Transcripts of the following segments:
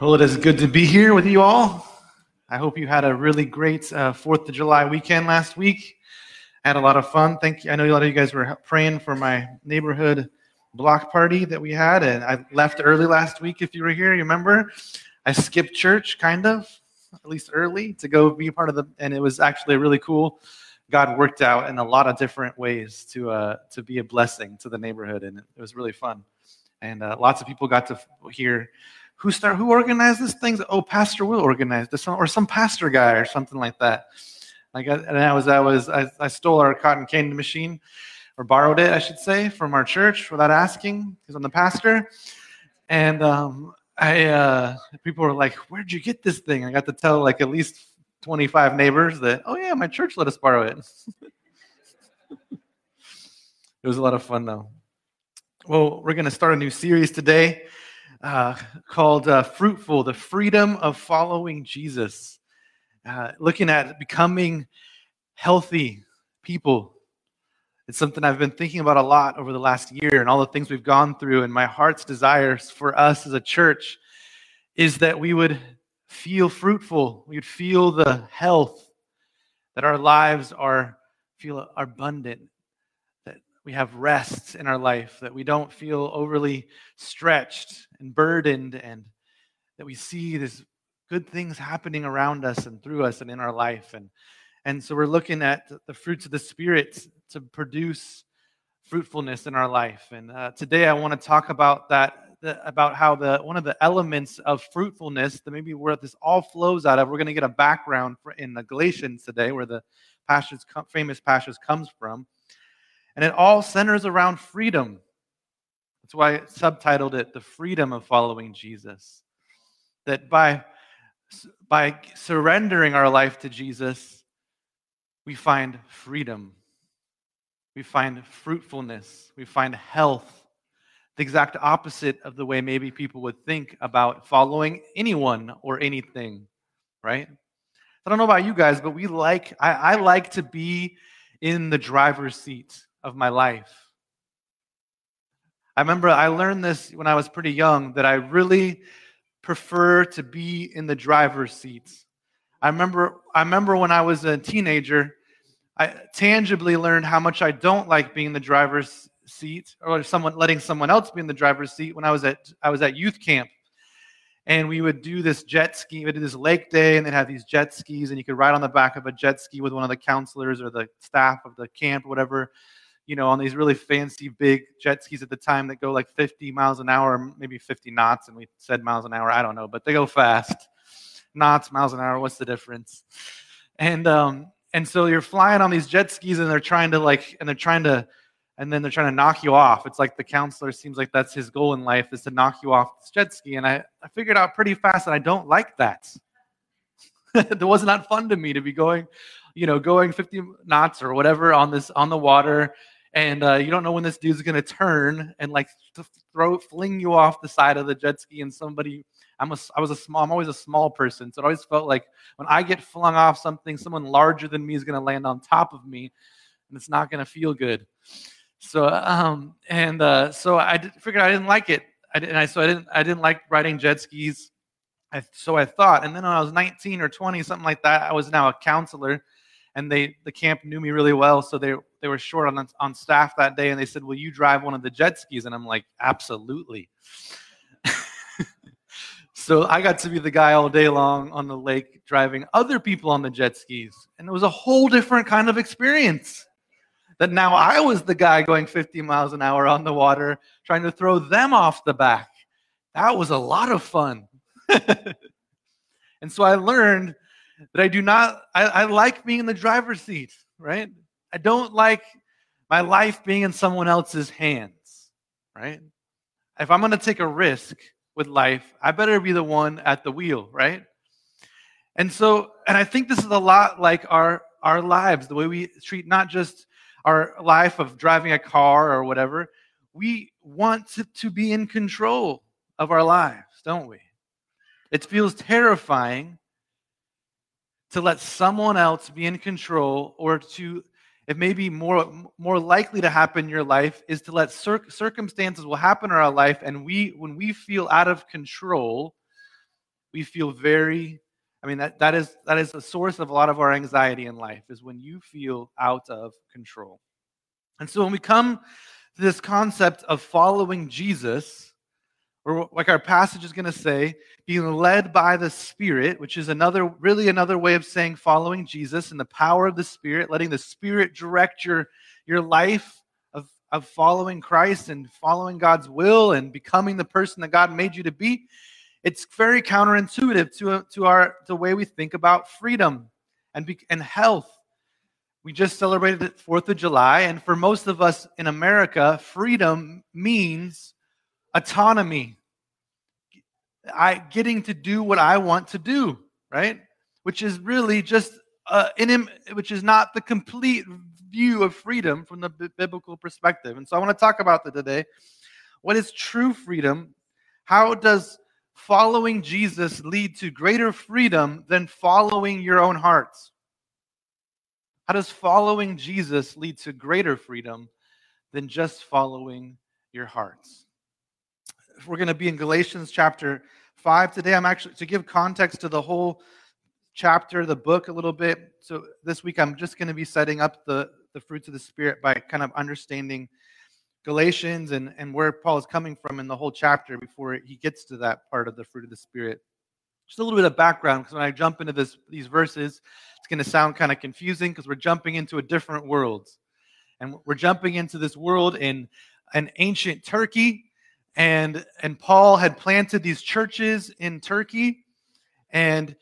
Well, it is good to be here with you all. I hope you had a really great uh, Fourth of July weekend last week. I had a lot of fun. Thank you. I know a lot of you guys were praying for my neighborhood block party that we had, and I left early last week. If you were here, you remember? I skipped church, kind of, at least early, to go be part of the, and it was actually really cool. God worked out in a lot of different ways to uh, to be a blessing to the neighborhood, and it was really fun. And uh, lots of people got to hear who start who organized this thing? Oh, Pastor Will organized this, or some pastor guy or something like that. Like, and I was, I was, I, I stole our cotton candy machine, or borrowed it, I should say, from our church without asking, because I'm the pastor. And um, I, uh, people were like, "Where'd you get this thing?" I got to tell like at least 25 neighbors that, "Oh yeah, my church let us borrow it." it was a lot of fun though. Well, we're going to start a new series today uh, called uh, Fruitful The Freedom of Following Jesus. Uh, looking at becoming healthy people. It's something I've been thinking about a lot over the last year and all the things we've gone through. And my heart's desires for us as a church is that we would feel fruitful, we would feel the health, that our lives are feel abundant, we have rest in our life, that we don't feel overly stretched and burdened, and that we see these good things happening around us and through us and in our life. And, and so we're looking at the fruits of the Spirit to produce fruitfulness in our life. And uh, today I want to talk about that, the, about how the one of the elements of fruitfulness that maybe where this all flows out of. We're going to get a background for, in the Galatians today, where the passage, famous passage comes from. And it all centers around freedom. That's why I subtitled it The Freedom of Following Jesus. That by, by surrendering our life to Jesus, we find freedom. We find fruitfulness. We find health. The exact opposite of the way maybe people would think about following anyone or anything, right? I don't know about you guys, but we like, I, I like to be in the driver's seat of my life. I remember I learned this when I was pretty young that I really prefer to be in the driver's seats. I remember I remember when I was a teenager, I tangibly learned how much I don't like being in the driver's seat or someone letting someone else be in the driver's seat when I was at I was at youth camp. And we would do this jet ski, we did this lake day, and they'd have these jet skis, and you could ride on the back of a jet ski with one of the counselors or the staff of the camp whatever you know, on these really fancy big jet skis at the time that go like 50 miles an hour, maybe 50 knots, and we said miles an hour. I don't know, but they go fast. Knots, miles an hour. What's the difference? And um, and so you're flying on these jet skis, and they're trying to like, and they're trying to, and then they're trying to knock you off. It's like the counselor seems like that's his goal in life is to knock you off this jet ski. And I, I figured out pretty fast that I don't like that. it was not fun to me to be going, you know, going 50 knots or whatever on this on the water and uh, you don't know when this dude's to turn and like throw fling you off the side of the jet ski and somebody I'm a, I was a small I'm always a small person so it always felt like when I get flung off something someone larger than me is to land on top of me and it's not to feel good. So um and uh, so I did, figured I didn't like it. I didn't I, so I didn't I didn't like riding jet skis. I, so I thought and then when I was 19 or 20 something like that I was now a counselor and they the camp knew me really well, so they they were short on on staff that day, and they said, "Will you drive one of the jet skis?" And I'm like, "Absolutely." so I got to be the guy all day long on the lake driving other people on the jet skis, and it was a whole different kind of experience. That now I was the guy going 50 miles an hour on the water, trying to throw them off the back. That was a lot of fun. and so I learned that I do not, I, I like being in the driver's seat, right? I don't like my life being in someone else's hands, right? If I'm going to take a risk with life, I better be the one at the wheel, right? And so, and I think this is a lot like our our lives, the way we treat not just our life of driving a car or whatever. We want to, to be in control of our lives, don't we? It feels terrifying to let someone else be in control or to it may be more more likely to happen in your life is to let cir- circumstances will happen in our life and we when we feel out of control we feel very I mean that, that is that is the source of a lot of our anxiety in life is when you feel out of control. And so when we come to this concept of following Jesus, like our passage is going to say, being led by the Spirit, which is another, really another way of saying following Jesus and the power of the Spirit, letting the Spirit direct your, your life of, of following Christ and following God's will and becoming the person that God made you to be. It's very counterintuitive to, to our the way we think about freedom and, be, and health we just celebrated the 4th of July, and for most of us in America, freedom means autonomy. I getting to do what I want to do, right? Which is really just uh, in him, which is not the complete view of freedom from the b- biblical perspective. And so I want to talk about that today. What is true freedom? How does following Jesus lead to greater freedom than following your own hearts? How does following Jesus lead to greater freedom than just following your hearts? We're going to be in Galatians chapter 5 today. I'm actually, to give context to the whole chapter, the book a little bit. So this week I'm just going to be setting up the, the fruits of the Spirit by kind of understanding Galatians and, and where Paul is coming from in the whole chapter before he gets to that part of the fruit of the Spirit. Just a little bit of background, because when I jump into this, these verses, it's going to sound kind of confusing because we're jumping into a different world. And we're jumping into this world in an ancient Turkey. And, and Paul had planted these churches in Turkey. And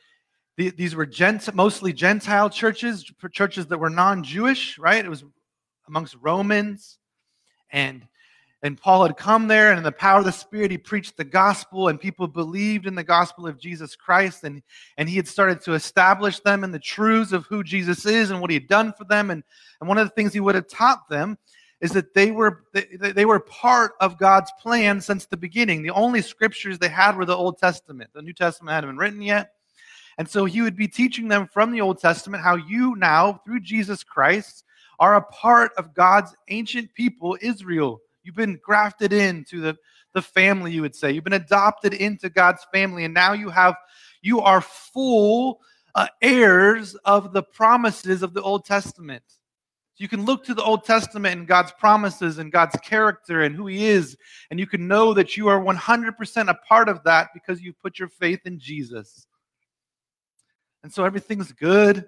the, these were gent, mostly Gentile churches, churches that were non Jewish, right? It was amongst Romans. And and Paul had come there, and in the power of the Spirit, he preached the gospel, and people believed in the gospel of Jesus Christ. And, and he had started to establish them in the truths of who Jesus is and what he had done for them. And, and one of the things he would have taught them is that they were, they, they were part of God's plan since the beginning. The only scriptures they had were the Old Testament, the New Testament hadn't been written yet. And so he would be teaching them from the Old Testament how you now, through Jesus Christ, are a part of God's ancient people, Israel You've been grafted into the, the family, you would say. You've been adopted into God's family, and now you have you are full uh, heirs of the promises of the Old Testament. So you can look to the Old Testament and God's promises and God's character and who He is, and you can know that you are 100% a part of that because you put your faith in Jesus. And so everything's good.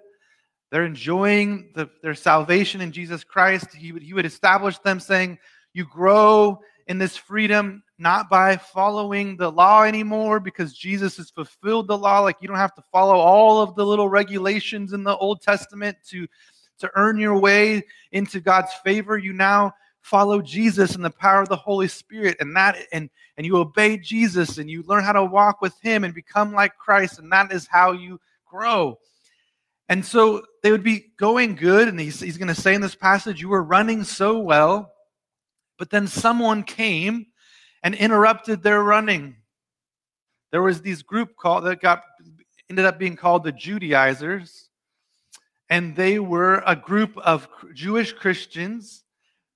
They're enjoying the, their salvation in Jesus Christ. He would, he would establish them saying, you grow in this freedom not by following the law anymore because Jesus has fulfilled the law. Like you don't have to follow all of the little regulations in the Old Testament to, to earn your way into God's favor. You now follow Jesus in the power of the Holy Spirit and that and and you obey Jesus and you learn how to walk with him and become like Christ and that is how you grow. And so they would be going good and he's, he's going to say in this passage you were running so well but then someone came and interrupted their running. There was this group called that got ended up being called the Judaizers, and they were a group of Jewish Christians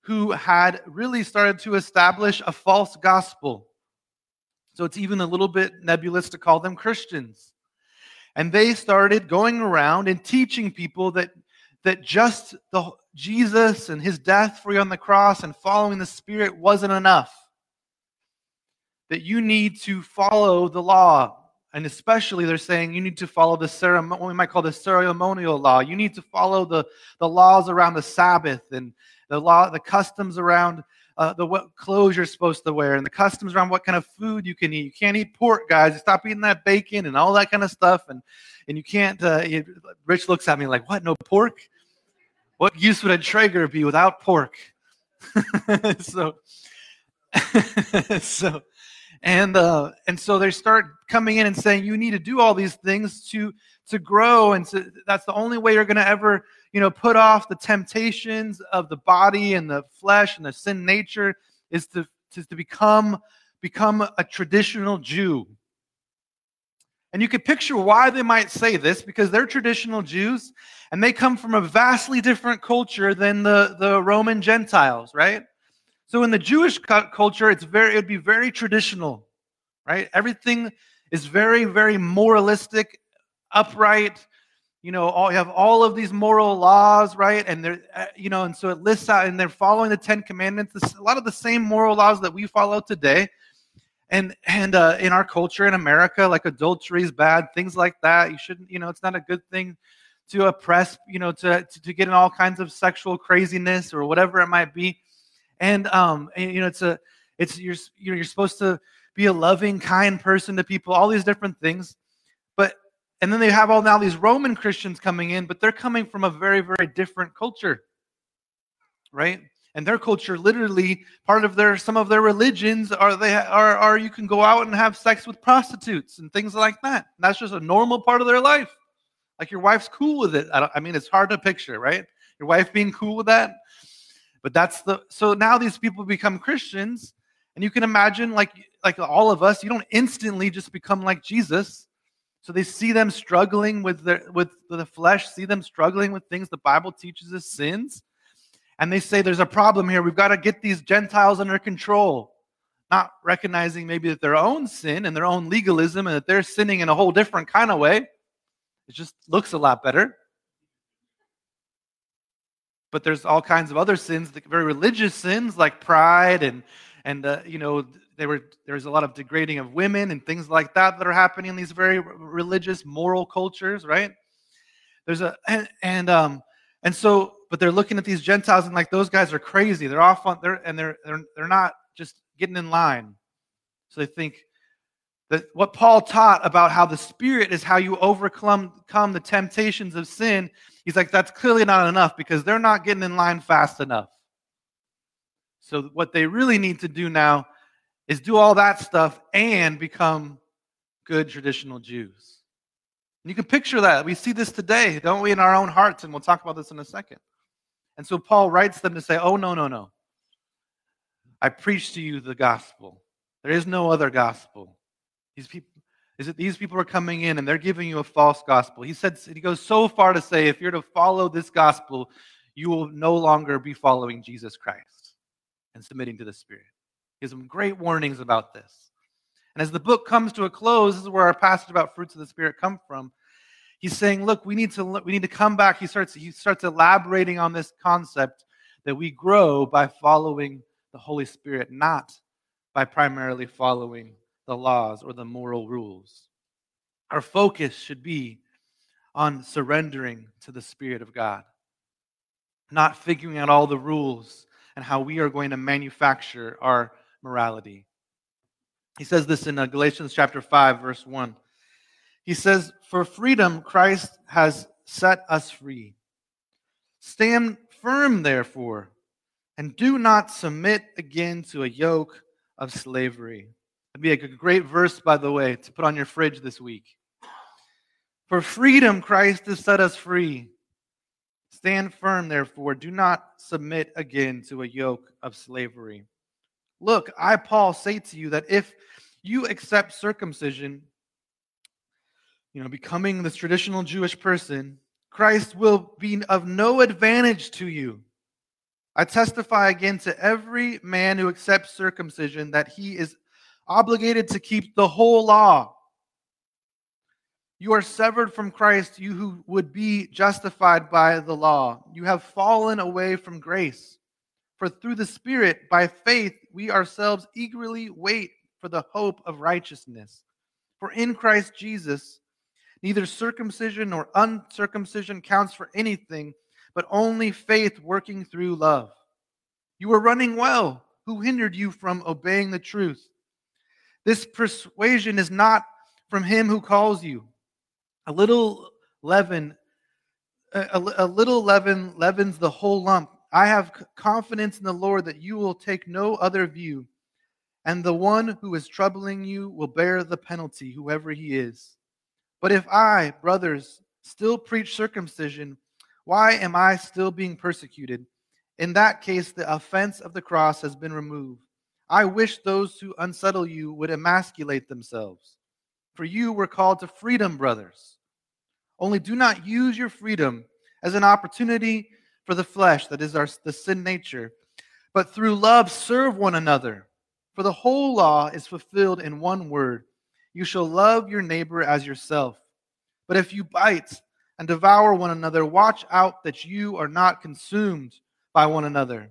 who had really started to establish a false gospel. So it's even a little bit nebulous to call them Christians. And they started going around and teaching people that that just the Jesus and his death for you on the cross and following the Spirit wasn't enough. That you need to follow the law. And especially, they're saying you need to follow the ceremony, what we might call the ceremonial law. You need to follow the, the laws around the Sabbath and the law, the customs around uh, the what clothes you're supposed to wear and the customs around what kind of food you can eat. You can't eat pork, guys. Stop eating that bacon and all that kind of stuff. And and you can't. Uh, Rich looks at me like, "What? No pork?" What use would a Traeger be without pork? so, so, and uh, and so they start coming in and saying you need to do all these things to to grow, and to, that's the only way you're going to ever you know put off the temptations of the body and the flesh and the sin nature is to to, to become become a traditional Jew. And you could picture why they might say this because they're traditional Jews and they come from a vastly different culture than the, the Roman Gentiles, right? So in the Jewish culture, it's very it would be very traditional, right? Everything is very, very moralistic, upright. You know, all, you have all of these moral laws, right? And they're, uh, you know, and so it lists out, and they're following the Ten Commandments. This, a lot of the same moral laws that we follow today, and and uh, in our culture in America, like adultery is bad, things like that. You shouldn't, you know, it's not a good thing to oppress, you know, to to, to get in all kinds of sexual craziness or whatever it might be. And um, and, you know, it's a, it's you're you know, you're supposed to be a loving, kind person to people, all these different things. But and then they have all now these Roman Christians coming in, but they're coming from a very, very different culture. Right? And their culture literally part of their some of their religions are they are are you can go out and have sex with prostitutes and things like that. And that's just a normal part of their life. Like your wife's cool with it. I, I mean, it's hard to picture, right? Your wife being cool with that. But that's the so now these people become Christians, and you can imagine like like all of us, you don't instantly just become like Jesus. So they see them struggling with their with the flesh, see them struggling with things the Bible teaches as sins, and they say there's a problem here. We've got to get these Gentiles under control. Not recognizing maybe that their own sin and their own legalism and that they're sinning in a whole different kind of way. It just looks a lot better. But there's all kinds of other sins, very religious sins like pride and and uh, you know there were there's a lot of degrading of women and things like that that are happening in these very religious moral cultures right? There's a and, and um and so but they're looking at these gentiles and like those guys are crazy. They're off on they're and they're they're, they're not just getting in line. So they think that what paul taught about how the spirit is how you overcome the temptations of sin he's like that's clearly not enough because they're not getting in line fast enough so what they really need to do now is do all that stuff and become good traditional Jews. And you can picture that. We see this today, don't we, in our own hearts? And we'll talk about this in a second. And so Paul writes them to say, Oh, no, no, no. I preach to you the gospel. There is no other gospel. These people, is it these people are coming in and they're giving you a false gospel. He said he goes so far to say, if you're to follow this gospel, you will no longer be following Jesus Christ and submitting to the Spirit gives some great warnings about this. And as the book comes to a close, this is where our passage about fruits of the Spirit come from. He's saying, look, we need to we need to come back. He starts he starts elaborating on this concept that we grow by following the Holy Spirit, not by primarily following the laws or the moral rules. Our focus should be on surrendering to the Spirit of God, not figuring out all the rules and how we are going to manufacture our morality. He says this in uh, Galatians chapter 5, verse 1. He says, For freedom Christ has set us free. Stand firm, therefore, and do not submit again to a yoke of slavery. That'd be a great verse, by the way, to put on your fridge this week. For freedom Christ has set us free. Stand firm, therefore. Do not submit again to a yoke of slavery. Look, I, Paul, say to you that if you accept circumcision, you know, becoming this traditional Jewish person, Christ will be of no advantage to you. I testify again to every man who accepts circumcision that he is obligated to keep the whole law. You are severed from Christ, you who would be justified by the law. You have fallen away from grace. For through the Spirit, by faith, we ourselves eagerly wait for the hope of righteousness. For in Christ Jesus, neither circumcision nor uncircumcision counts for anything, but only faith working through love. You were running well. Who hindered you from obeying the truth? This persuasion is not from him who calls you. A little leaven, a, a, little leaven leavens the whole lump. I have confidence in the Lord that you will take no other view, and the one who is troubling you will bear the penalty, whoever he is. But if I, brothers, still preach circumcision, why am I still being persecuted? In that case, the offense of the cross has been removed. I wish those who unsettle you would emasculate themselves. For you were called to freedom, brothers. Only do not use your freedom as an opportunity for the flesh, that is our the sin nature, but through love serve one another. For the whole law is fulfilled in one word you shall love your neighbor as yourself. But if you bite and devour one another, watch out that you are not consumed by one another.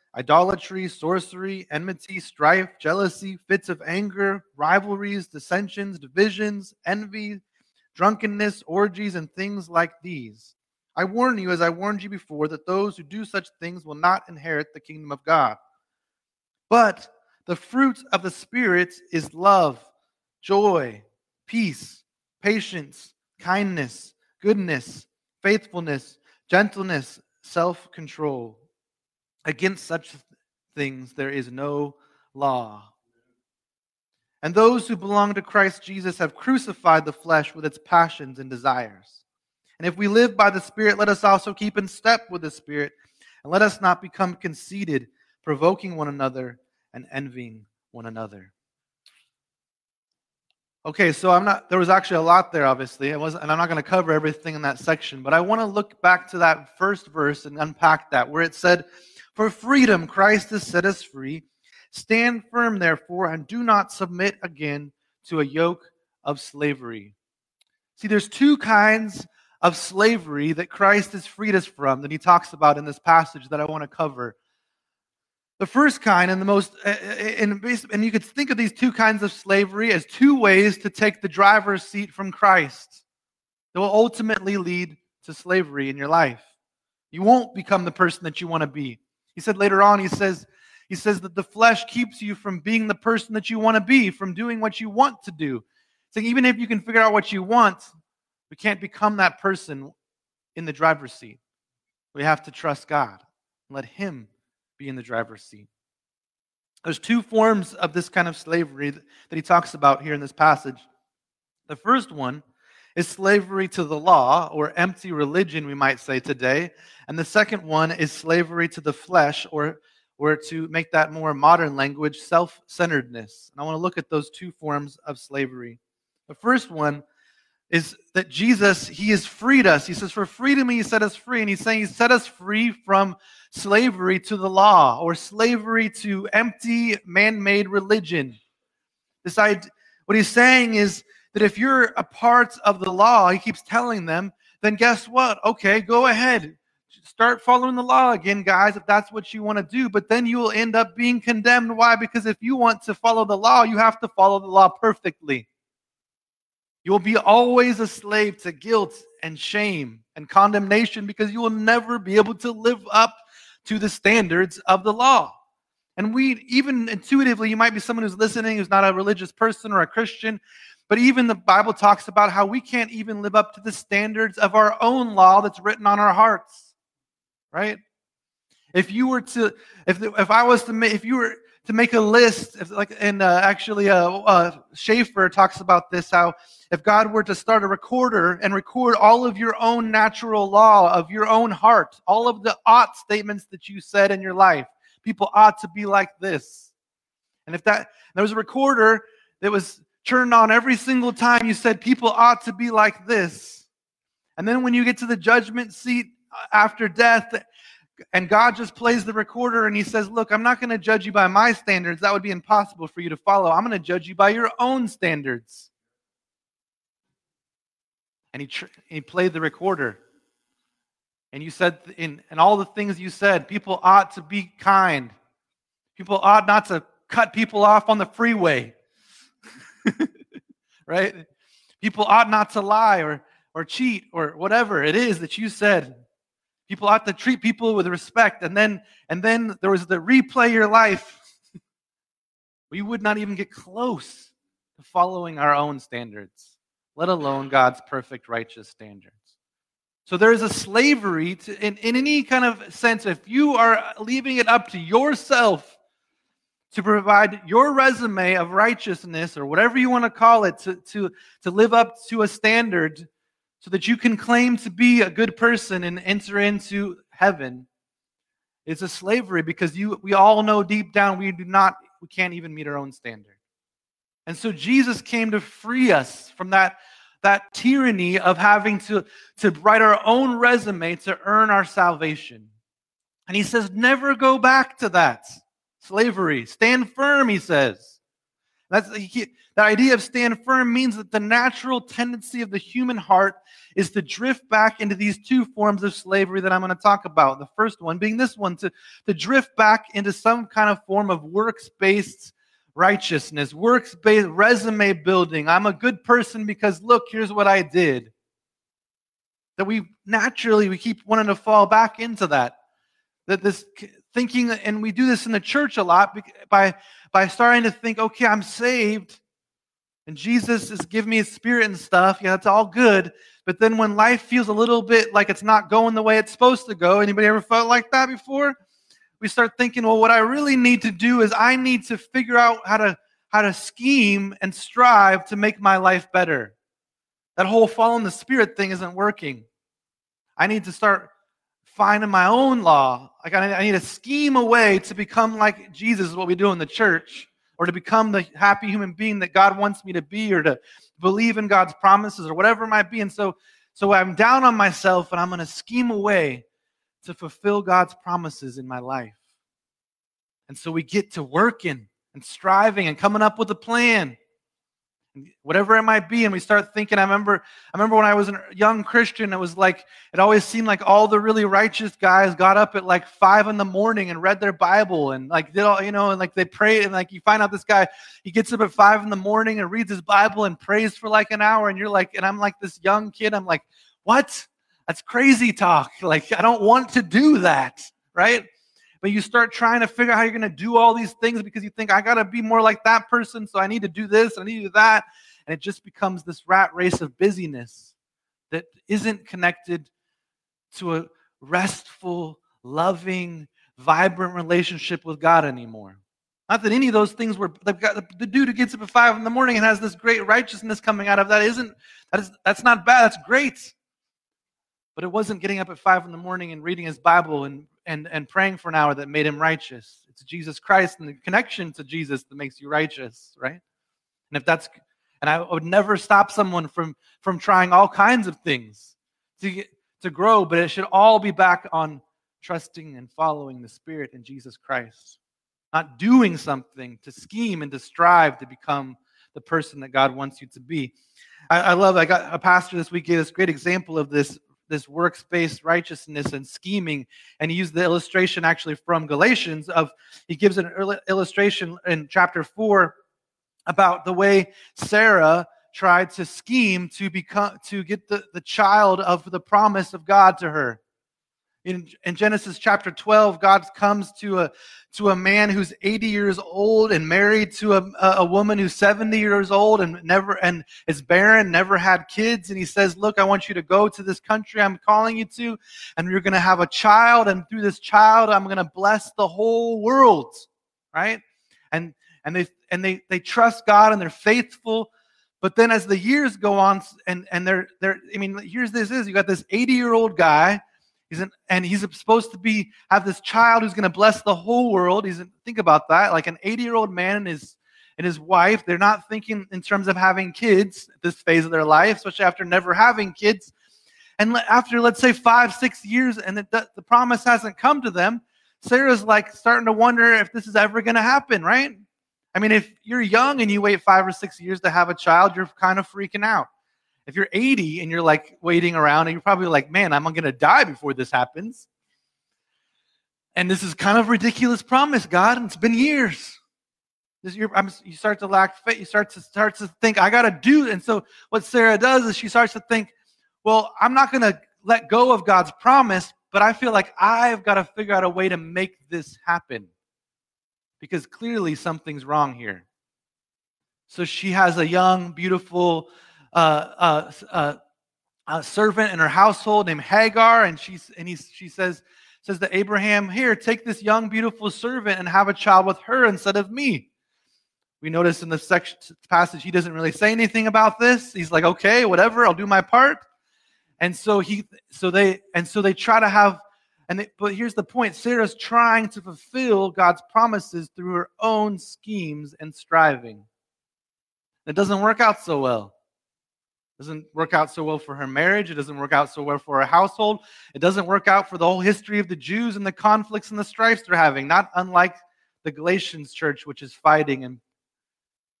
idolatry, sorcery, enmity, strife, jealousy, fits of anger, rivalries, dissensions, divisions, envy, drunkenness, orgies, and things like these. I warn you, as I warned you before, that those who do such things will not inherit the kingdom of God. But the fruit of the Spirit is love, joy, peace, patience kindness, goodness, faithfulness, gentleness, self control. Against such things there is no law. And those who belong to Christ Jesus have crucified the flesh with its passions and desires. And if we live by the Spirit, let us also keep in step with the Spirit. And let us not become conceited, provoking one another and envying one another. Okay, so I'm not, there was actually a lot there, obviously. It was, and I'm not going to cover everything in that section, but I want to look back to that first verse and unpack that, where it said, For freedom Christ has set us free. Stand firm, therefore, and do not submit again to a yoke of slavery. See, there's two kinds of slavery that Christ has freed us from that he talks about in this passage that I want to cover. The first kind and the most, eh, eh, eh, and, and you could think of these two kinds of slavery as two ways to take the driver's seat from Christ that will ultimately lead to slavery in your life. You won't become the person that you want to be. He said later on, he says, he says that the flesh keeps you from being the person that you want to be, from doing what you want to do. So even if you can figure out what you want, we can't become that person in the driver's seat. We have to trust God. and Let Him be in the driver's seat. There's two forms of this kind of slavery that he talks about here in this passage. The first one is slavery to the law, or empty religion, we might say today. And the second one is slavery to the flesh, or, or to make that more modern language, self centeredness. And I want to look at those two forms of slavery. The first one is that Jesus, he has freed us. He says, For freedom, he set us free. And he's saying he set us free from slavery to the law or slavery to empty man made religion. This idea, what he's saying is that if you're a part of the law, he keeps telling them, then guess what? Okay, go ahead. Start following the law again, guys, if that's what you want to do. But then you will end up being condemned. Why? Because if you want to follow the law, you have to follow the law perfectly. You will be always a slave to guilt and shame and condemnation because you will never be able to live up to the standards of the law. And we, even intuitively, you might be someone who's listening who's not a religious person or a Christian, but even the Bible talks about how we can't even live up to the standards of our own law that's written on our hearts, right? If you were to, if, if I was to make, if you were to make a list, if like, and uh, actually, uh, uh, Schaeffer talks about this, how if God were to start a recorder and record all of your own natural law of your own heart, all of the ought statements that you said in your life, people ought to be like this. And if that there was a recorder that was turned on every single time you said people ought to be like this. And then when you get to the judgment seat uh, after death and God just plays the recorder and he says, Look, I'm not going to judge you by my standards. That would be impossible for you to follow. I'm going to judge you by your own standards and he, tr- he played the recorder. And you said, in, and all the things you said, people ought to be kind. People ought not to cut people off on the freeway. Right? People ought not to lie or, or cheat or whatever it is that you said. People ought to treat people with respect. And then, and then there was the replay your life. we would not even get close to following our own standards let alone God's perfect righteous standards. So there is a slavery to, in, in any kind of sense. If you are leaving it up to yourself to provide your resume of righteousness or whatever you want to call it to, to, to live up to a standard so that you can claim to be a good person and enter into heaven is a slavery because you we all know deep down we do not we can't even meet our own standard. And so Jesus came to free us from that that tyranny of having to, to write our own resume to earn our salvation. And he says, never go back to that slavery. Stand firm, he says. That's he, the idea of stand firm means that the natural tendency of the human heart is to drift back into these two forms of slavery that I'm going to talk about. The first one being this one to, to drift back into some kind of form of works based righteousness, works based resume building. I'm a good person because look, here's what I did. That we naturally we keep wanting to fall back into that. That this thinking, and we do this in the church a lot by by starting to think, okay, I'm saved, and Jesus is giving me his spirit and stuff. Yeah, that's all good. But then when life feels a little bit like it's not going the way it's supposed to go, anybody ever felt like that before? We start thinking, well, what I really need to do is I need to figure out how to how to scheme and strive to make my life better. That whole following the spirit thing isn't working. I need to start finding my own law. Like I need to scheme a way to become like Jesus is what we do in the church, or to become the happy human being that God wants me to be, or to believe in God's promises, or whatever it might be. And so, so I'm down on myself, and I'm going to scheme a way to fulfill God's promises in my life. And so we get to working and striving and coming up with a plan whatever it might be and we start thinking i remember i remember when i was a young christian it was like it always seemed like all the really righteous guys got up at like five in the morning and read their bible and like did all you know and like they prayed and like you find out this guy he gets up at five in the morning and reads his bible and prays for like an hour and you're like and i'm like this young kid i'm like what? That's crazy talk. Like i don't want to do that right but you start trying to figure out how you're going to do all these things because you think, I got to be more like that person, so I need to do this, I need to do that. And it just becomes this rat race of busyness that isn't connected to a restful, loving, vibrant relationship with God anymore. Not that any of those things were the dude who gets up at five in the morning and has this great righteousness coming out of that isn't that is that's not bad, that's great. But it wasn't getting up at five in the morning and reading his Bible and and, and praying for an hour that made him righteous. It's Jesus Christ and the connection to Jesus that makes you righteous, right? And if that's and I would never stop someone from from trying all kinds of things to get, to grow, but it should all be back on trusting and following the Spirit in Jesus Christ. Not doing something to scheme and to strive to become the person that God wants you to be. I, I love, I got a pastor this week gave this great example of this this works based righteousness and scheming. And he used the illustration actually from Galatians of he gives an illustration in chapter 4 about the way Sarah tried to scheme to become to get the, the child of the promise of God to her. In, in Genesis chapter 12, God comes to a, to a man who's 80 years old and married to a, a woman who's 70 years old and never and is barren, never had kids. And he says, Look, I want you to go to this country I'm calling you to, and you're going to have a child. And through this child, I'm going to bless the whole world. Right? And and they and they they trust God and they're faithful. But then as the years go on, and, and they're they're I mean, here's this is you got this 80 year old guy He's an, and he's supposed to be have this child who's going to bless the whole world. He's think about that, like an 80 year old man and his and his wife. They're not thinking in terms of having kids at this phase of their life, especially after never having kids. And after let's say five, six years, and the, the promise hasn't come to them, Sarah's like starting to wonder if this is ever going to happen, right? I mean, if you're young and you wait five or six years to have a child, you're kind of freaking out. If you're 80 and you're like waiting around and you're probably like, man, I'm going to die before this happens. And this is kind of ridiculous promise, God, and it's been years. This you start to lack faith. You start to start to think, I got to do. And so, what Sarah does is she starts to think, well, I'm not going to let go of God's promise, but I feel like I've got to figure out a way to make this happen because clearly something's wrong here. So she has a young, beautiful uh, uh, uh, a servant in her household named Hagar, and she's and he, she says says to Abraham, "Here, take this young, beautiful servant and have a child with her instead of me." We notice in the section passage he doesn't really say anything about this. He's like, "Okay, whatever, I'll do my part." And so he so they and so they try to have and they, but here's the point Sarah's trying to fulfill God's promises through her own schemes and striving. It doesn't work out so well. Doesn't work out so well for her marriage. It doesn't work out so well for her household. It doesn't work out for the whole history of the Jews and the conflicts and the strifes they're having, not unlike the Galatians church, which is fighting and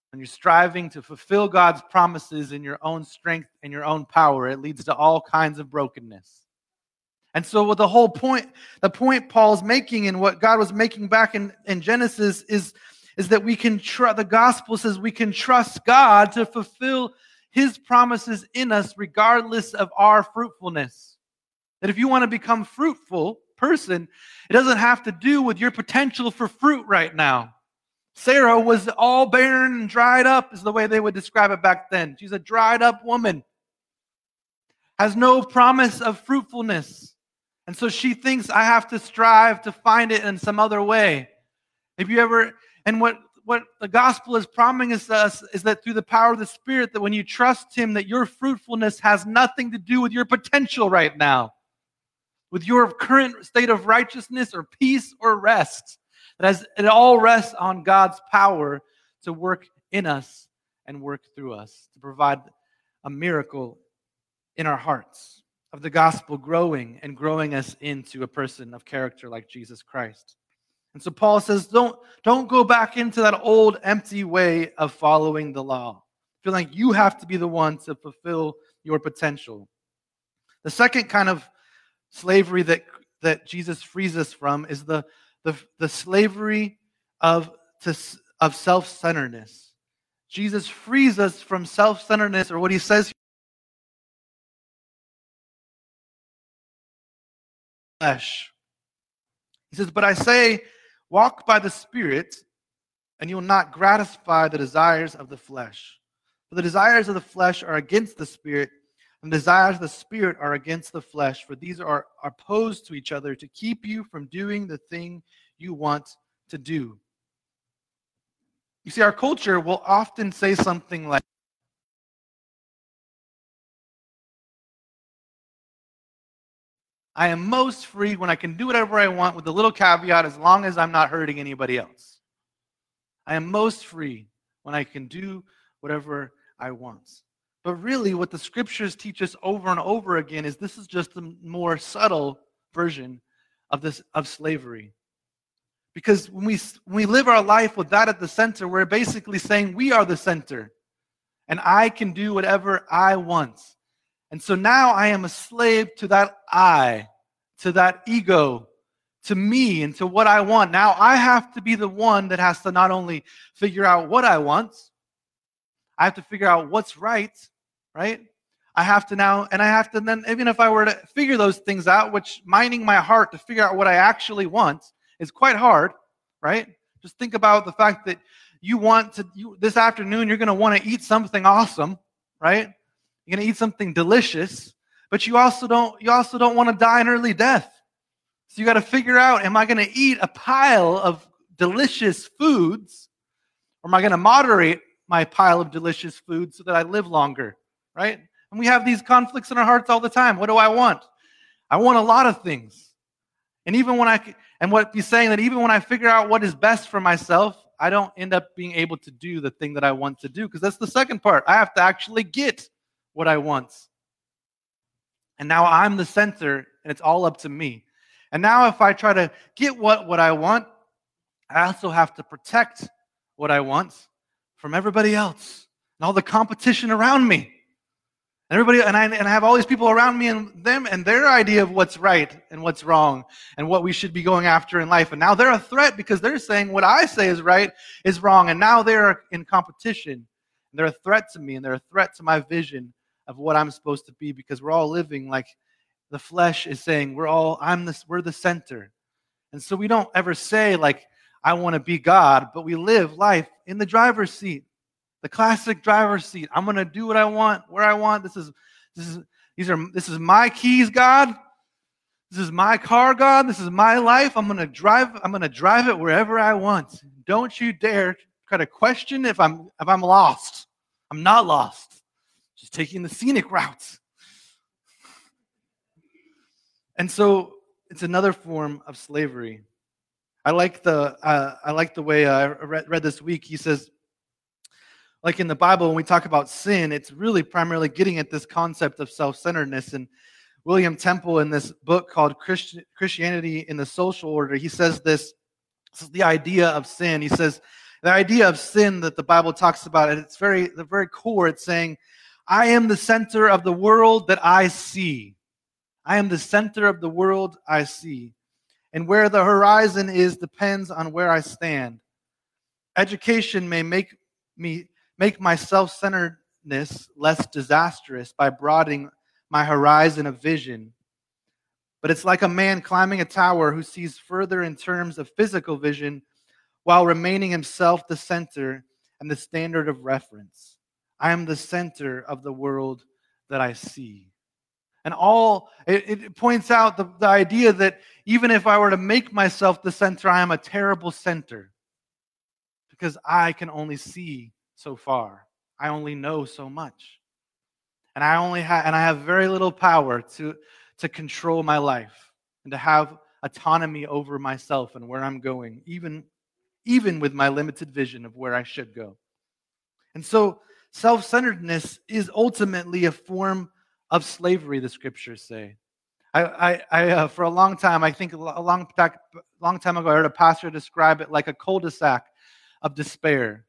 when you're striving to fulfill God's promises in your own strength and your own power, it leads to all kinds of brokenness. And so, the whole point, the point Paul's making and what God was making back in, in Genesis is, is that we can trust, the gospel says we can trust God to fulfill his promises in us regardless of our fruitfulness. That if you want to become fruitful person, it doesn't have to do with your potential for fruit right now. Sarah was all barren and dried up, is the way they would describe it back then. She's a dried up woman, has no promise of fruitfulness. And so she thinks I have to strive to find it in some other way. Have you ever, and what, what the gospel is promising us is that through the power of the Spirit, that when you trust Him, that your fruitfulness has nothing to do with your potential right now, with your current state of righteousness or peace or rest. That as it all rests on God's power to work in us and work through us, to provide a miracle in our hearts of the gospel growing and growing us into a person of character like Jesus Christ. And so Paul says, don't, don't go back into that old empty way of following the law. Feel like you have to be the one to fulfill your potential. The second kind of slavery that, that Jesus frees us from is the the, the slavery of, to, of self centeredness. Jesus frees us from self centeredness, or what he says flesh. He says, But I say, walk by the Spirit, and you will not gratify the desires of the flesh. For the desires of the flesh are against the Spirit, and the desires of the Spirit are against the flesh, for these are opposed to each other to keep you from doing the thing you want to do. You see, our culture will often say something like, I am most free when I can do whatever I want with a little caveat as long as I'm not hurting anybody else. I am most free when I can do whatever I want. But really, what the scriptures teach us over and over again is this is just a more subtle version of this of slavery. Because when we, when we live our life with that at the center, we're basically saying we are the center and I can do whatever I want. And so now I am a slave to that I, to that ego, to me, and to what I want. Now I have to be the one that has to not only figure out what I want, I have to figure out what's right, right? I have to now, and I have to then, even if I were to figure those things out, which mining my heart to figure out what I actually want is quite hard, right? Just think about the fact that you want to, you, this afternoon, you're going to want to eat something awesome, right? You're going to eat something delicious, but you also don't, you also don't want to die an early death. So you got to figure out, am I going to eat a pile of delicious foods or am I going to moderate my pile of delicious foods so that I live longer, right? And we have these conflicts in our hearts all the time. What do I want? I want a lot of things. And even when I, and what he's saying that even when I figure out what is best for myself, I don't end up being able to do the thing that I want to do because that's the second part. I have to actually get what I want. And now I'm the center and it's all up to me. And now if I try to get what, what I want, I also have to protect what I want from everybody else and all the competition around me. And everybody, and I, and I have all these people around me and them and their idea of what's right and what's wrong and what we should be going after in life. And now they're a threat because they're saying what I say is right is wrong. And now they're in competition. And they're a threat to me and they're a threat to my vision of what I'm supposed to be because we're all living like the flesh is saying we're all, I'm this, we're the center. And so we don't ever say like, I want to be God, but we live life in the driver's seat. The classic driver's seat. I'm going to do what I want, where I want. This is this is these are this is my keys, God. This is my car, God. This is my life. I'm going to drive I'm going to drive it wherever I want. Don't you dare try to question if I'm if I'm lost. I'm not lost. Just taking the scenic routes. And so it's another form of slavery. I like the uh, I like the way I read, read this week. He says, like in the Bible, when we talk about sin, it's really primarily getting at this concept of self-centeredness. And William Temple, in this book called Christianity in the Social Order, he says this. This is the idea of sin. He says the idea of sin that the Bible talks about at its very the very core. It's saying, "I am the center of the world that I see." I am the center of the world I see. And where the horizon is depends on where I stand. Education may make me make my self-centeredness less disastrous by broadening my horizon of vision. But it's like a man climbing a tower who sees further in terms of physical vision while remaining himself the center and the standard of reference. I am the center of the world that I see. And all it, it points out the, the idea that even if I were to make myself the center, I am a terrible center because I can only see so far. I only know so much. And I only have and I have very little power to to control my life and to have autonomy over myself and where I'm going, even even with my limited vision of where I should go. And so self-centeredness is ultimately a form of slavery, the scriptures say. I, I, I uh, for a long time, I think a long, long time ago, I heard a pastor describe it like a cul-de-sac of despair,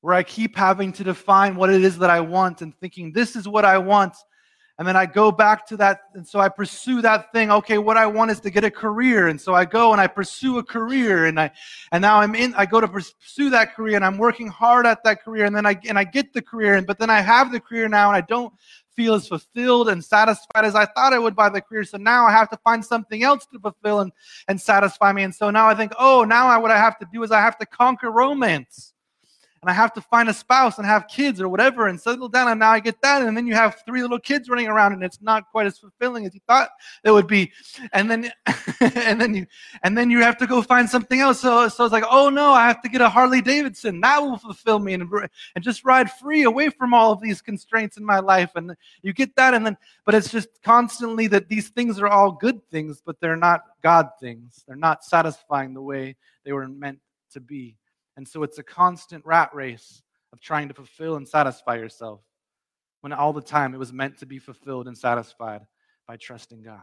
where I keep having to define what it is that I want and thinking, this is what I want, and then I go back to that, and so I pursue that thing. Okay, what I want is to get a career, and so I go and I pursue a career, and I, and now I'm in. I go to pursue that career, and I'm working hard at that career, and then I and I get the career, and but then I have the career now, and I don't feel as fulfilled and satisfied as I thought I would by the career. So now I have to find something else to fulfill and, and satisfy me. And so now I think, oh, now I, what I have to do is I have to conquer romance and I have to find a spouse and have kids or whatever and settle down. And now I get that. And then you have three little kids running around and it's not quite as fulfilling as you thought it would be. And then, and then you, and then you have to go find something else. So, so it's like, oh no, I have to get a Harley Davidson. That will fulfill me and, and just ride free away from all of these constraints in my life. And you get that. And then, but it's just constantly that these things are all good things, but they're not God things. They're not satisfying the way they were meant to be. And so it's a constant rat race of trying to fulfill and satisfy yourself when all the time it was meant to be fulfilled and satisfied by trusting God.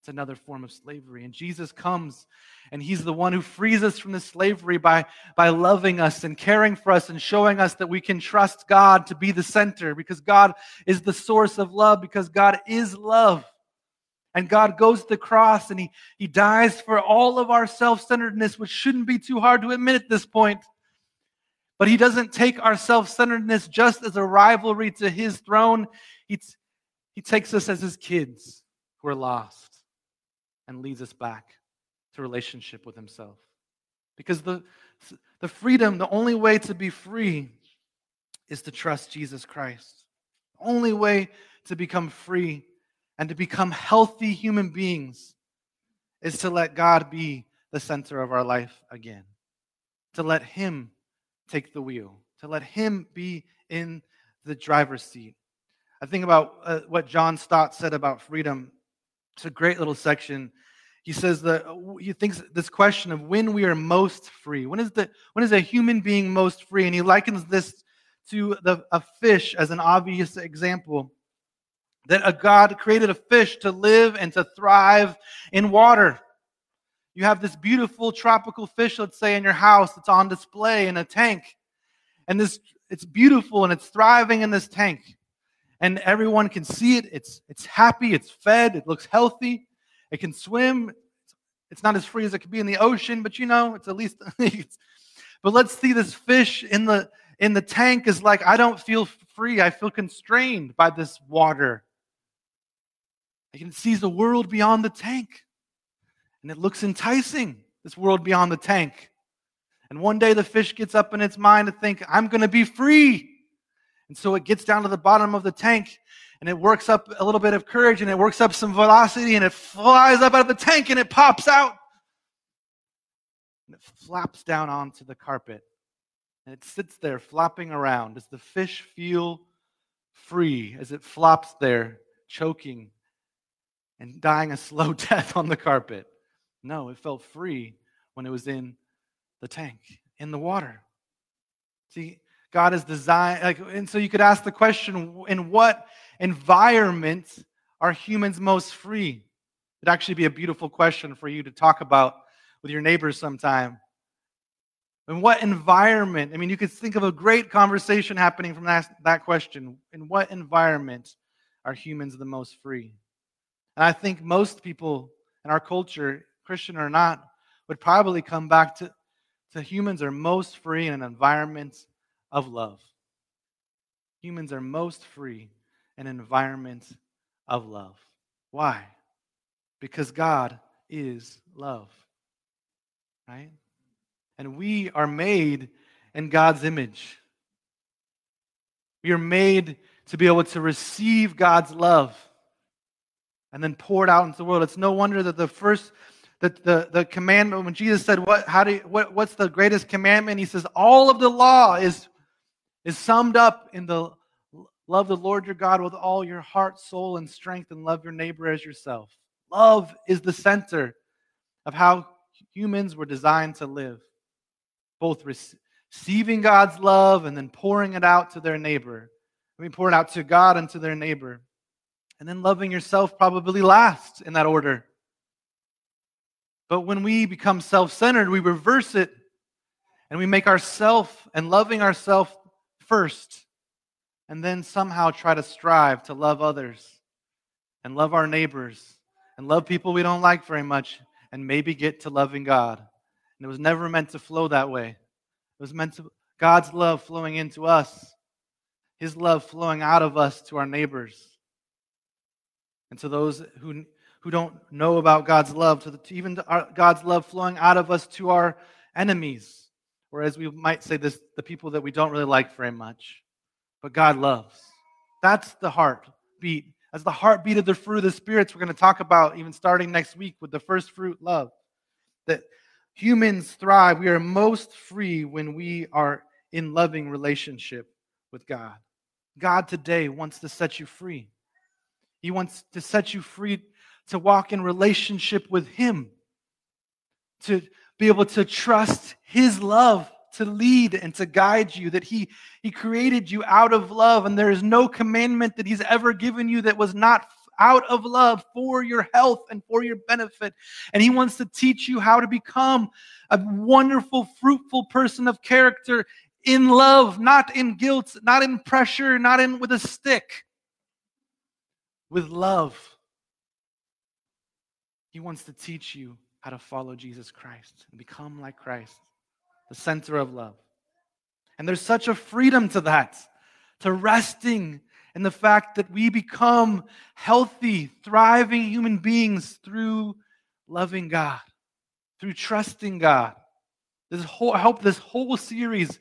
It's another form of slavery. And Jesus comes and he's the one who frees us from this slavery by, by loving us and caring for us and showing us that we can trust God to be the center because God is the source of love, because God is love. And God goes to the cross and he, he dies for all of our self centeredness, which shouldn't be too hard to admit at this point. But he doesn't take our self centeredness just as a rivalry to his throne. He, he takes us as his kids who are lost and leads us back to relationship with himself. Because the, the freedom, the only way to be free is to trust Jesus Christ. The only way to become free and to become healthy human beings is to let God be the center of our life again, to let Him take the wheel, to let Him be in the driver's seat. I think about uh, what John Stott said about freedom. It's a great little section. He says that he thinks this question of when we are most free. When is the when is a human being most free? And he likens this to the, a fish as an obvious example that a God created a fish to live and to thrive in water. You have this beautiful tropical fish, let's say, in your house that's on display in a tank. And this it's beautiful and it's thriving in this tank. And everyone can see it. It's it's happy, it's fed, it looks healthy, it can swim. It's not as free as it could be in the ocean, but you know, it's at least but let's see this fish in the in the tank is like, I don't feel free. I feel constrained by this water. I can see the world beyond the tank. And it looks enticing, this world beyond the tank. And one day the fish gets up in its mind to think, I'm going to be free. And so it gets down to the bottom of the tank and it works up a little bit of courage and it works up some velocity and it flies up out of the tank and it pops out. And it flaps down onto the carpet. And it sits there flopping around. Does the fish feel free as it flops there, choking and dying a slow death on the carpet. No, it felt free when it was in the tank, in the water. See, God is designed, like, and so you could ask the question in what environment are humans most free? It'd actually be a beautiful question for you to talk about with your neighbors sometime. In what environment? I mean, you could think of a great conversation happening from that, that question. In what environment are humans the most free? And I think most people in our culture, Christian or not, would probably come back to, to humans are most free in an environment of love. Humans are most free in an environment of love. Why? Because God is love. Right? And we are made in God's image. We are made to be able to receive God's love and then pour it out into the world. It's no wonder that the first that the, the commandment when Jesus said, What how do you, what, what's the greatest commandment? He says, All of the law is, is summed up in the love the Lord your God with all your heart, soul, and strength, and love your neighbor as yourself. Love is the center of how humans were designed to live, both receiving God's love and then pouring it out to their neighbor. I mean, pouring out to God and to their neighbor. And then loving yourself probably last in that order. But when we become self centered, we reverse it and we make ourself and loving ourself first, and then somehow try to strive to love others and love our neighbors and love people we don't like very much and maybe get to loving God. And it was never meant to flow that way. It was meant to God's love flowing into us, His love flowing out of us to our neighbors. And to those who, who don't know about God's love, to, the, to even our, God's love flowing out of us to our enemies, or as we might say this, the people that we don't really like very much, but God loves. That's the heartbeat. As the heartbeat of the fruit of the spirits we're going to talk about even starting next week with the first fruit love. That humans thrive. We are most free when we are in loving relationship with god. God today wants to set you free he wants to set you free to walk in relationship with him to be able to trust his love to lead and to guide you, that he, he created you out of love, and there is no commandment that He's ever given you that was not out of love for your health and for your benefit. And He wants to teach you how to become a wonderful, fruitful person of character in love, not in guilt, not in pressure, not in with a stick, with love. He wants to teach you how to follow Jesus Christ and become like Christ the center of love. And there's such a freedom to that, to resting in the fact that we become healthy, thriving human beings through loving God, through trusting God. This whole, I hope this whole series,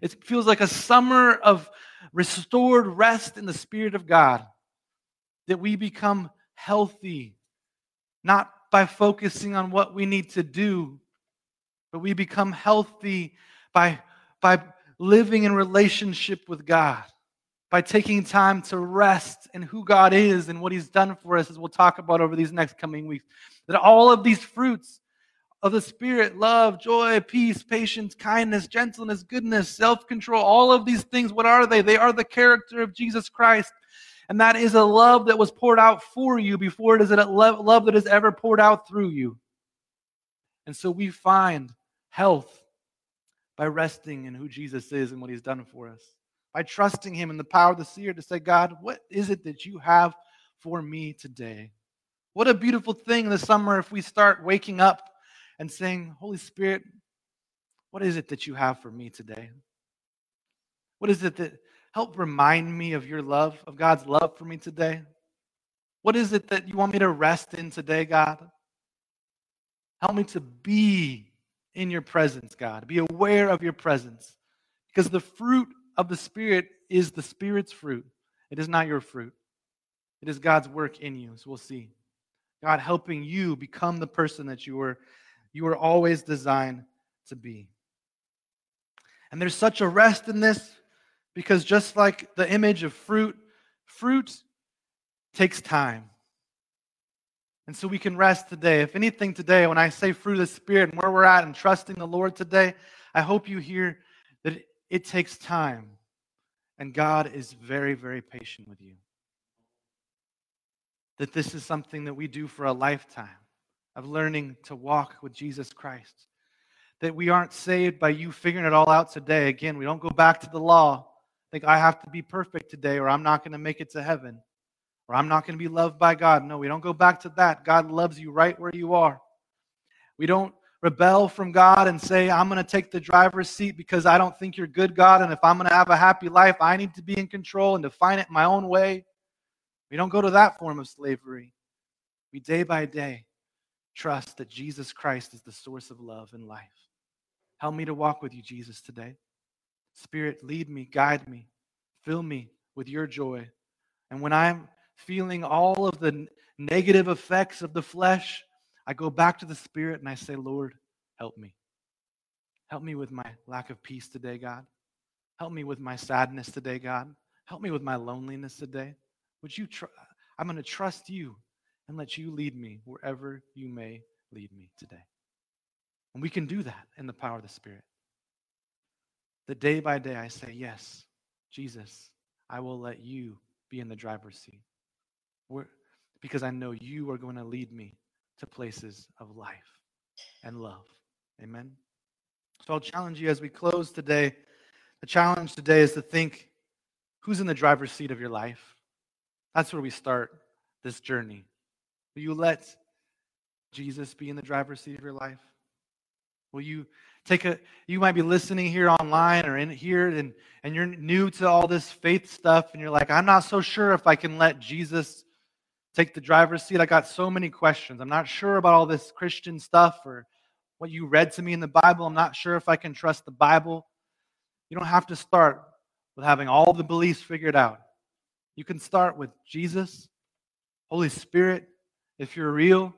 it feels like a summer of restored rest in the Spirit of God, that we become healthy, not by focusing on what we need to do, but we become healthy by, by living in relationship with God, by taking time to rest in who God is and what He's done for us, as we'll talk about over these next coming weeks. That all of these fruits of the Spirit love, joy, peace, patience, kindness, gentleness, goodness, self control all of these things, what are they? They are the character of Jesus Christ. And that is a love that was poured out for you before it is a love that is ever poured out through you. And so we find health by resting in who Jesus is and what he's done for us, by trusting him in the power of the seer to say, God, what is it that you have for me today? What a beautiful thing this summer if we start waking up and saying, Holy Spirit, what is it that you have for me today? What is it that help remind me of your love, of God's love for me today? What is it that you want me to rest in today, God? Help me to be in your presence, God. Be aware of your presence. Because the fruit of the Spirit is the Spirit's fruit. It is not your fruit. It is God's work in you. So we'll see. God helping you become the person that you were you were always designed to be. And there's such a rest in this because just like the image of fruit, fruit takes time. And so we can rest today. If anything today, when I say fruit of the Spirit and where we're at and trusting the Lord today, I hope you hear that it takes time. And God is very, very patient with you. That this is something that we do for a lifetime of learning to walk with Jesus Christ. That we aren't saved by you figuring it all out today. Again, we don't go back to the law. Think I have to be perfect today or I'm not going to make it to heaven or I'm not going to be loved by God. No, we don't go back to that. God loves you right where you are. We don't rebel from God and say, I'm going to take the driver's seat because I don't think you're good, God. And if I'm going to have a happy life, I need to be in control and define it my own way. We don't go to that form of slavery. We day by day trust that Jesus Christ is the source of love and life. Help me to walk with you, Jesus, today. Spirit, lead me, guide me, fill me with your joy. And when I'm feeling all of the negative effects of the flesh, I go back to the Spirit and I say, Lord, help me. Help me with my lack of peace today, God. Help me with my sadness today, God. Help me with my loneliness today. Would you tr- I'm going to trust you and let you lead me wherever you may lead me today. And we can do that in the power of the Spirit. That day by day I say, Yes, Jesus, I will let you be in the driver's seat because I know you are going to lead me to places of life and love. Amen. So I'll challenge you as we close today. The challenge today is to think who's in the driver's seat of your life? That's where we start this journey. Will you let Jesus be in the driver's seat of your life? Will you take a you might be listening here online or in here and and you're new to all this faith stuff and you're like, I'm not so sure if I can let Jesus take the driver's seat. I got so many questions. I'm not sure about all this Christian stuff or what you read to me in the Bible. I'm not sure if I can trust the Bible. You don't have to start with having all the beliefs figured out. You can start with Jesus, Holy Spirit, if you're real.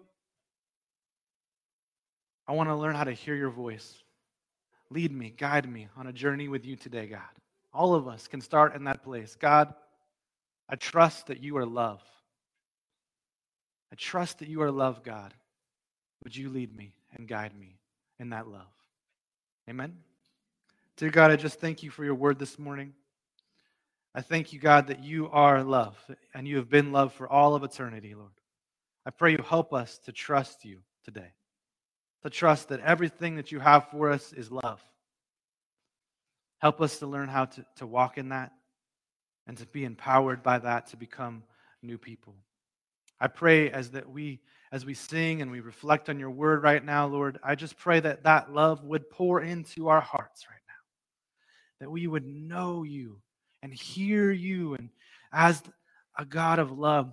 I want to learn how to hear your voice. Lead me, guide me on a journey with you today, God. All of us can start in that place. God, I trust that you are love. I trust that you are love, God. Would you lead me and guide me in that love? Amen. Dear God, I just thank you for your word this morning. I thank you, God, that you are love and you have been love for all of eternity, Lord. I pray you help us to trust you today, to trust that everything that you have for us is love. Help us to learn how to, to walk in that and to be empowered by that to become new people. I pray as that we as we sing and we reflect on your word right now, Lord, I just pray that that love would pour into our hearts right now. That we would know you and hear you and as a God of love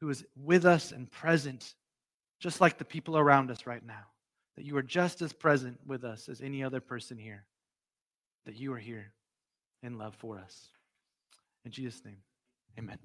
who is with us and present just like the people around us right now. That you are just as present with us as any other person here. That you are here in love for us. In Jesus' name, amen.